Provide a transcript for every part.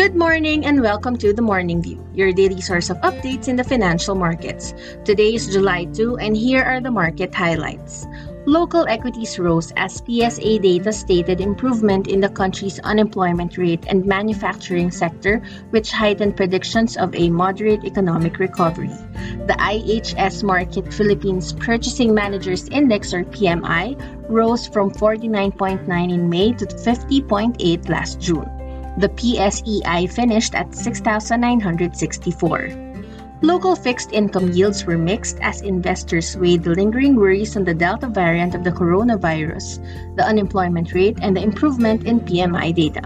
Good morning and welcome to the Morning View, your daily source of updates in the financial markets. Today is July 2 and here are the market highlights. Local equities rose as PSA data stated improvement in the country's unemployment rate and manufacturing sector, which heightened predictions of a moderate economic recovery. The IHS Markit Philippines Purchasing Managers Index or PMI rose from 49.9 in May to 50.8 last June. The PSEI finished at 6,964. Local fixed income yields were mixed as investors weighed the lingering worries on the Delta variant of the coronavirus, the unemployment rate, and the improvement in PMI data.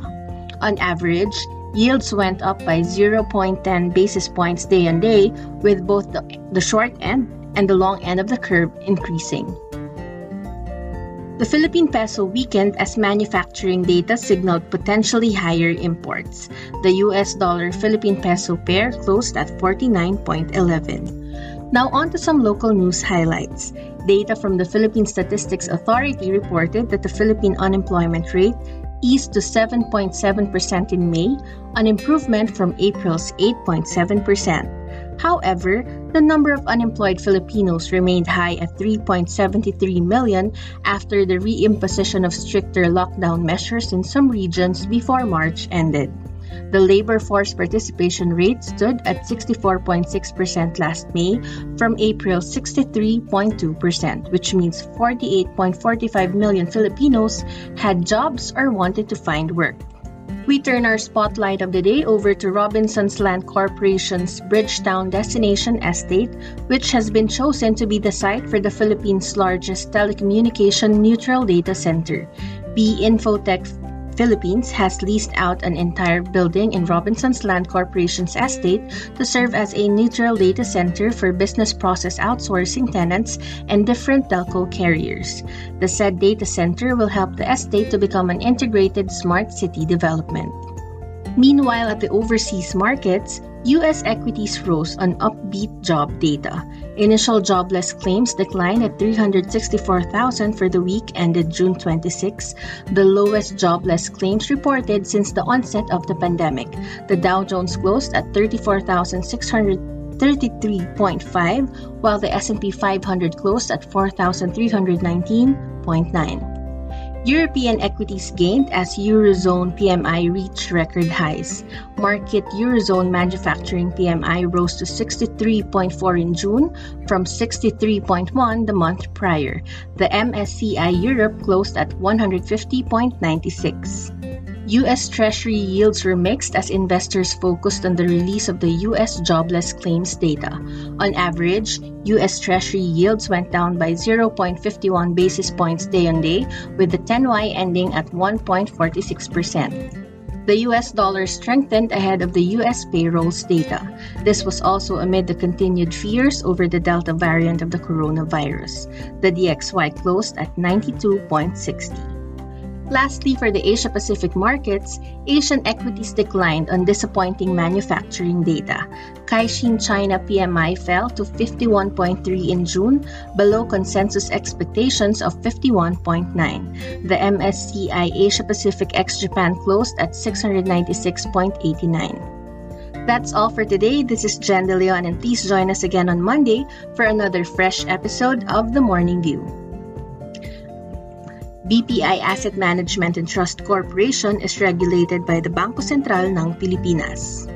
On average, yields went up by 0.10 basis points day on day, with both the, the short end and the long end of the curve increasing. The Philippine peso weakened as manufacturing data signaled potentially higher imports. The US dollar Philippine peso pair closed at 49.11. Now on to some local news highlights. Data from the Philippine Statistics Authority reported that the Philippine unemployment rate eased to 7.7% in May, an improvement from April's 8.7%. However, the number of unemployed Filipinos remained high at 3.73 million after the reimposition of stricter lockdown measures in some regions before March ended. The labor force participation rate stood at 64.6% last May from April's 63.2%, which means 48.45 million Filipinos had jobs or wanted to find work. We turn our spotlight of the day over to Robinsons Land Corporation's Bridgetowne Destination Estate, which has been chosen to be the site for the Philippines' largest telecommunication neutral data center. B Infotech Philippines has leased out an entire building in Robinsons Land Corporation's estate to serve as a neutral data center for business process outsourcing tenants and different telco carriers. The said data center will help the estate to become an integrated smart city development. Meanwhile, at the overseas markets, U.S. equities rose on upbeat job data. Initial jobless claims declined at 364,000 for the week ended June 26, the lowest jobless claims reported since the onset of the pandemic. The Dow Jones closed at 34,633.5, while the S&P 500 closed at 4,319.9. European equities gained as Eurozone PMI reached record highs. Markit Eurozone manufacturing PMI rose to 63.4 in June from 63.1 the month prior. The MSCI Europe closed at 150.96. U.S. Treasury yields were mixed as investors focused on the release of the U.S. jobless claims data. On average, U.S. Treasury yields went down by 0.51 basis points day on day, with the 10Y ending at 1.46%. The US dollar strengthened ahead of the US payrolls data. This was also amid the continued fears over the Delta variant of the coronavirus. The DXY closed at 92.60. Lastly, for the Asia Pacific markets, Asian equities declined on disappointing manufacturing data. Caixin China PMI fell to 51.3 in June, below consensus expectations of 51.9. The MSCI Asia Pacific ex Japan closed at 696.89. That's all for today. This is Jen De Leon, and please join us again on Monday for another fresh episode of The Morning View. BPI Asset Management and Trust Corporation is regulated by the Bangko Sentral ng Pilipinas.